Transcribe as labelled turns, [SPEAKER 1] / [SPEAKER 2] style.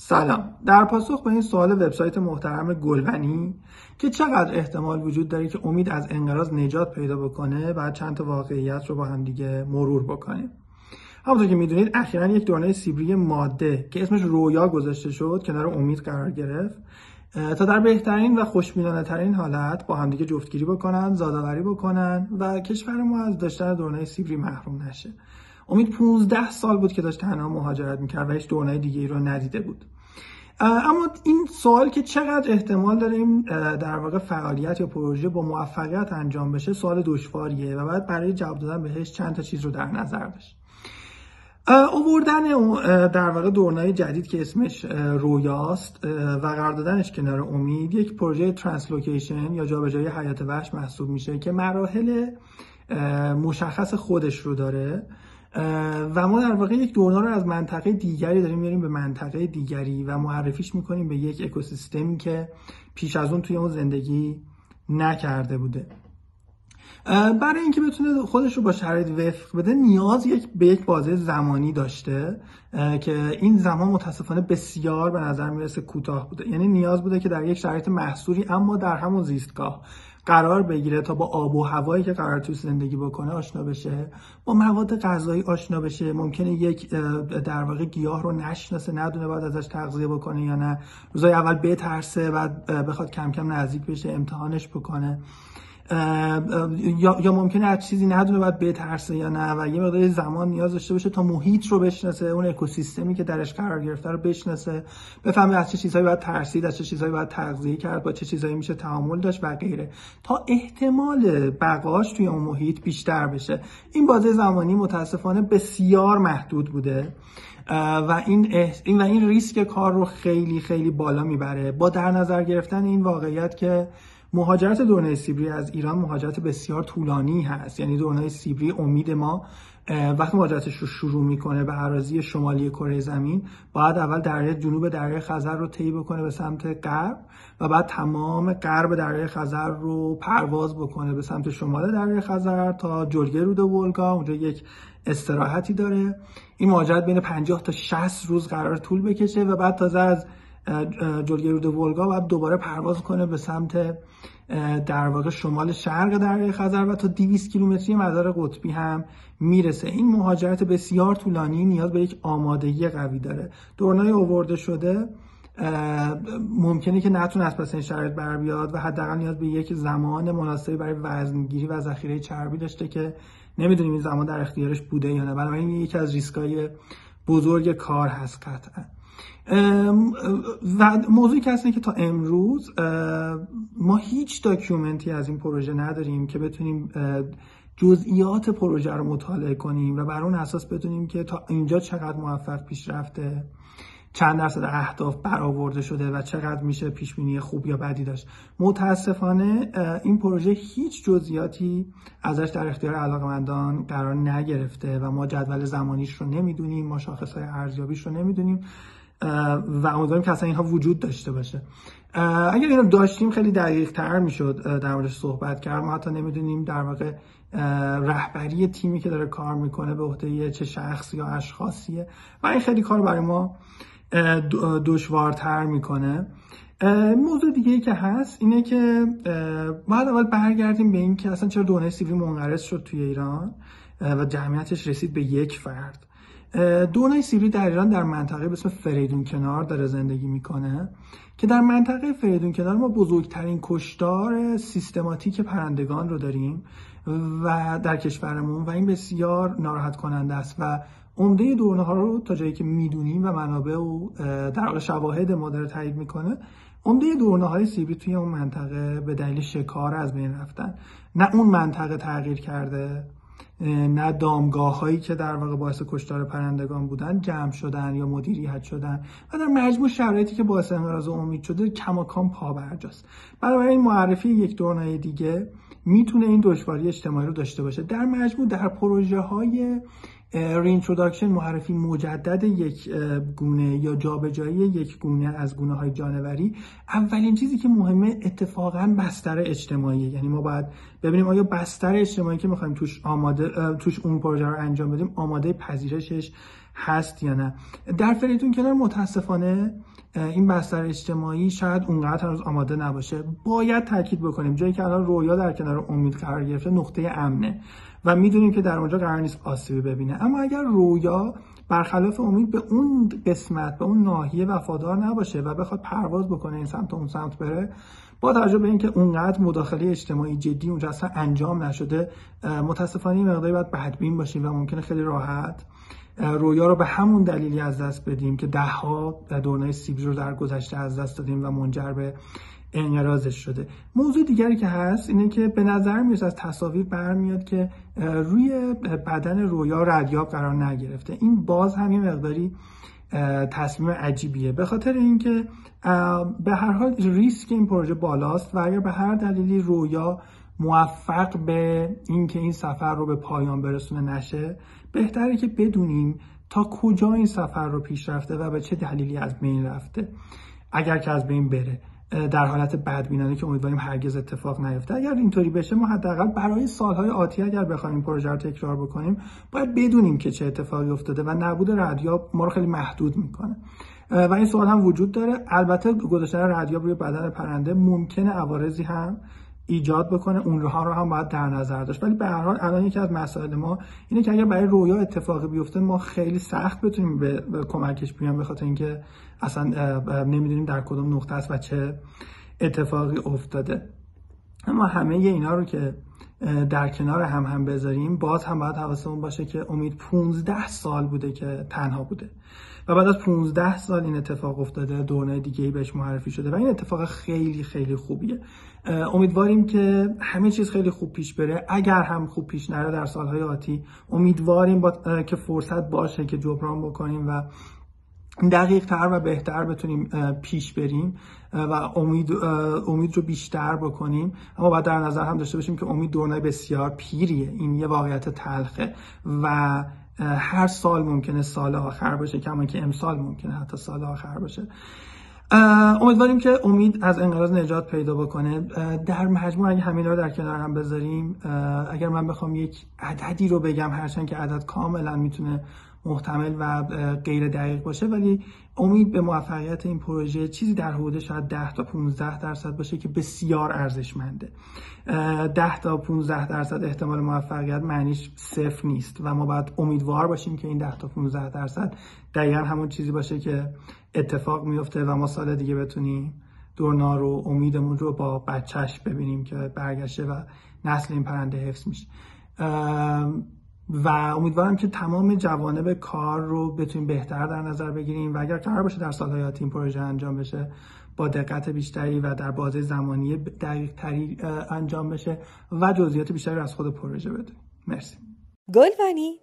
[SPEAKER 1] سلام. در پاسخ به این سوال وبسایت محترم گلونی که چقدر احتمال وجود داره که امید از انقراض نجات پیدا بکنه بعد چند تا واقعیت رو با هم دیگه مرور بکنیم همونطور که می‌دونید اخیرا یک دورنه سیبری ماده که اسمش رویا گذاشته شد کنار امید قرار گرفت. تا در بهترین و خوشبینانه ترین حالت با همدیگه جفتگیری بکنن زادآوری بکنن و کشور ما از داشتن دورنه سیبری محروم نشه. امید 15 سال بود که داشت تنها مهاجرت می‌کرد و هیچ دورنه دیگه ای رو ندیده بود. اما این سوال که چقدر احتمال داره این در واقع فعالیت یا پروژه با موفقیت انجام بشه سوال دشواریه و بعد برای جواب دادن بهش چند تا چیز رو در نظر داشت اووردن در واقع دورنای جدید که اسمش رویاست و قرار دادنش کنار امید یک پروژه ترانسلوکیشن یا جابجایی حیات وحش محسوب میشه که مراحل مشخص خودش رو داره. و ما در واقع یک دورنا رو از منطقه دیگری داریم میاریم به منطقه دیگری و معرفیش می‌کنیم به یک اکوسیستمی که پیش از اون توی اون زندگی نکرده بوده. برای اینکه بتونه خودش رو با شرایط وفق بده نیاز یک به یک بازه زمانی داشته که این زمان متاسفانه بسیار به نظر می‌رسه کوتاه بوده. یعنی نیاز بوده که در یک شرایط محصوری اما در همون زیستگاه قرار بگیره تا با آب و هوایی که قرار توی زندگی بکنه آشنا بشه با مواد غذایی آشنا بشه. ممکنه یک در واقع گیاه رو نشناسه ندونه باید ازش تغذیه بکنه یا نه. روزای اول بترسه و بخواد کم کم نزدیک بشه امتحانش بکنه. یا, یا ممکنه از چیزی ندونه باید بترسه یا نه و یه مقدار زمان نیاز داشته باشه تا محیط رو بشناسه اون اکوسیستمی که درش قرار گرفته رو بشناسه بفهمه از چه چیزهایی باید ترسید از چه چیزهایی باید تغذیه کرد با چه چیزهایی میشه تعامل داشت و غیره. تا احتمال بقاش توی اون محیط بیشتر بشه. این بازه زمانی متاسفانه بسیار محدود بوده و این, این و این ریسک کار رو خیلی خیلی بالا می‌بره. با در نظر گرفتن این واقعیت که مهاجرت دورنه سیبری از ایران مهاجرت بسیار طولانی هست. یعنی دورنه سیبری امید ما وقتی مهاجرتش رو شروع می‌کنه به اراضی شمالی کره زمین باید اول دریای جنوب دریای خزر رو طی بکنه به سمت غرب و بعد تمام غرب دریای خزر رو پرواز بکنه به سمت شمال دریای خزر تا جلگه رود ولگا. اونجا یک استراحتی داره. این مهاجرت بین 50 تا 60 روز قرار طول بکشه و بعد تازه از جلگه رود ولگا باید دوباره پرواز کنه به سمت در واقع شمال شرق دریای خزر و تا 200 کیلومتری مدار قطبی هم می‌رسه. این مهاجرت بسیار طولانی نیاز به یک آمادگی قوی داره. دورنای اوورده شده ممکنه که نتونه از پس این شرایط بر بیاد و حداقل نیاز به یک زمان مناسبی برای وزنگیری و ذخیره چربی داشته که نمی‌دونیم این زمان در اختیارش بوده یا نه. بنابراین یکی از ریسکای بزرگ کار هست قطعا. و موضوعی که هست که تا امروز ما هیچ داکیومنتی از این پروژه نداریم که بتونیم جزئیات پروژه رو مطالعه کنیم و بر اون اساس بدونیم که تا اینجا چقدر موفق پیش رفته چند درصد اهداف برآورده شده و چقدر میشه پیش بینی خوب یا بدی داشت. متاسفانه این پروژه هیچ جزئیاتی ازش در اختیار علاقمندان قرار نگرفته و ما جدول زمانیش رو نمی‌دونیم ما شاخص های ارزیابیش رو نمی‌دونیم. و امیدواریم که اصلا اینها وجود داشته باشه. اگر اینو داشتیم خیلی دقیق تر می‌شد در موردش صحبت کرد ما حتی نمی‌دونیم در واقع رهبری تیمی که داره کار می‌کنه به عهده چه شخص یا اشخاصیه. و این خیلی کار برای ما دشوارتر می‌کنه. موضوع دیگه ای که هست اینه که باید اول برگردیم به این که اصلا چرا دونه سیوی منقرض شد توی ایران و جمعیتش رسید به یک فرد. دونای سیبری در ایران در منطقه به اسم فریدون کنار داره زندگی می‌کنه که در منطقه فریدون کنار ما بزرگترین کشتار سیستماتیک پرندگان رو داریم و در کشورمون و این بسیار ناراحت کننده است و عمده دورنه ها رو تا جایی که می‌دونیم و منابع و در شواهد ما داره تایید می‌کنه عمده دورنه های سیبری توی اون منطقه به دلیل شکار از بین رفتن. نه اون منطقه تغییر کرده نه دامگاه هایی که در واقع باعث کشتار پرندگان بودن جمع شدن یا مدیریت شدن و در مجموع شرایطی که باعث انقراض امید شده کماکان پا برجاست برای این معرفی یک درنای دیگه می‌تونه این دشواری اجتماعی رو داشته باشه. در مجموع در پروژه های reintroduction معرفی مجدد یک گونه یا جابجایی یک گونه از گونه های جانوری اولین چیزی که مهمه اتفاقا بستر اجتماعی. یعنی ما باید ببینیم آیا بستر اجتماعی که می‌خوایم توش آماده توش اون پروژه رو انجام بدیم آماده پذیرشش هست یا نه. در فریدون کنار متاسفانه این بستر اجتماعی شاید اونقدر هنوز آماده نباشه. باید تاکید بکنیم. جایی که الان رویا در کنار امید قرار گرفته نقطه امنه. و می‌دونیم که در اونجا قرار نیست آسیبی ببینه. اما اگر رویا برخلاف امید به اون قسمت به اون ناحیه وفادار نباشه و بخواد پرواز بکنه این سمت اون سمت بره با توجه به اینکه اونقدر مداخله اجتماعی جدی اونجا اصلا انجام نشده متاسفانه این مقداری باید بدبین باشیم و ممکنه خیلی راحت رویا رو به همون دلیلی از دست بدیم که ده ها دورنای سیبی رو در گذشته از دست دادیم و منجر به انقراضش شده. موضوع دیگری که هست اینه که به نظر میاد از تصاویر برمیاد که روی بدن رویا ردیاب قرار نگرفته. این باز همین مقداری تصمیم عجیبیه. به خاطر اینکه به هر حال ریسک این پروژه بالاست و اگر به هر دلیلی رویا موفق به اینکه این سفر رو به پایان برسونه نشه بهتره که بدونیم تا کجا این سفر رو پیش رفته و به چه دلیلی از بین رفته. اگر که از بین بره. در حالت بدبینانه که امیدواریم هرگز اتفاق نیفته. اگر اینطوری بشه ما حداقل برای سالهای آتی اگر بخوایم پروژه رو تکرار بکنیم باید بدونیم که چه اتفاقی افتاده و نبود ردیاب ما رو خیلی محدود می‌کنه. و این سوال هم وجود داره. البته گذاشتن ردیاب روی بدن پرنده ممکنه عوارضی هم ایجاد بکنه اونها رو هم باید در نظر داشت. ولی به هر حال الان یکی از مسائل ما اینه که اگر برای رویا اتفاقی بیفته ما خیلی سخت بتونیم به, کمکش بیان به خاطر اینکه اصلا نمی‌دونیم در کدوم نقطه است و چه اتفاقی افتاده. اما همه اینا رو که در کنار هم هم بذاریم. باز هم باید حواسمون باشه که امید 15 سال بوده که تنها بوده. و بعد از 15 سال این اتفاق افتاده دورنه دیگه ای بهش معرفی شده و این اتفاق خیلی خیلی خوبیه. امیدواریم که همه چیز خیلی خوب پیش بره. اگر هم خوب پیش نره در سالهای آتی امیدواریم با... که فرصت باشه که جبران بکنیم و دقیق تر و بهتر بتونیم پیش بریم و امید امید رو بیشتر بکنیم. اما باید در نظر هم داشته باشیم که امید دورنای بسیار پیریه. این یه واقعیت تلخه و هر سال ممکنه سال آخر باشه کما که امسال ممکنه حتی سال آخر باشه. امیدواریم که امید از انقراض نجات پیدا بکنه. در مجموع اگه همین رو در کنار هم بذاریم اگر من بخوام یک عددی رو بگم هرچند که عدد کاملا می‌تونه محتمل و غیر دقیق باشه ولی امید به موفقیت این پروژه چیزی در حدود شاید 10 تا 15 درصد باشه که بسیار ارزشمنده. 10 تا 15 درصد احتمال موفقیت معنیش صفر نیست و ما باید امیدوار باشیم که این 10 تا 15 درصد دقیقا همون چیزی باشه که اتفاق میفته و ما سال دیگه بتونیم دورنا رو امیدمون رو با بچهش ببینیم که برگشته و نسل این پرنده حفظ میشه. و امیدوارم که تمام جوانب کار رو بتونیم بهتر در نظر بگیریم و اگر قرار باشه در سالهای آتی این پروژه انجام بشه با دقت بیشتری و در بازه زمانی دقیق تری انجام بشه و جزئیات بیشتری از خود پروژه بدونیم. مرسی.
[SPEAKER 2] گلوانی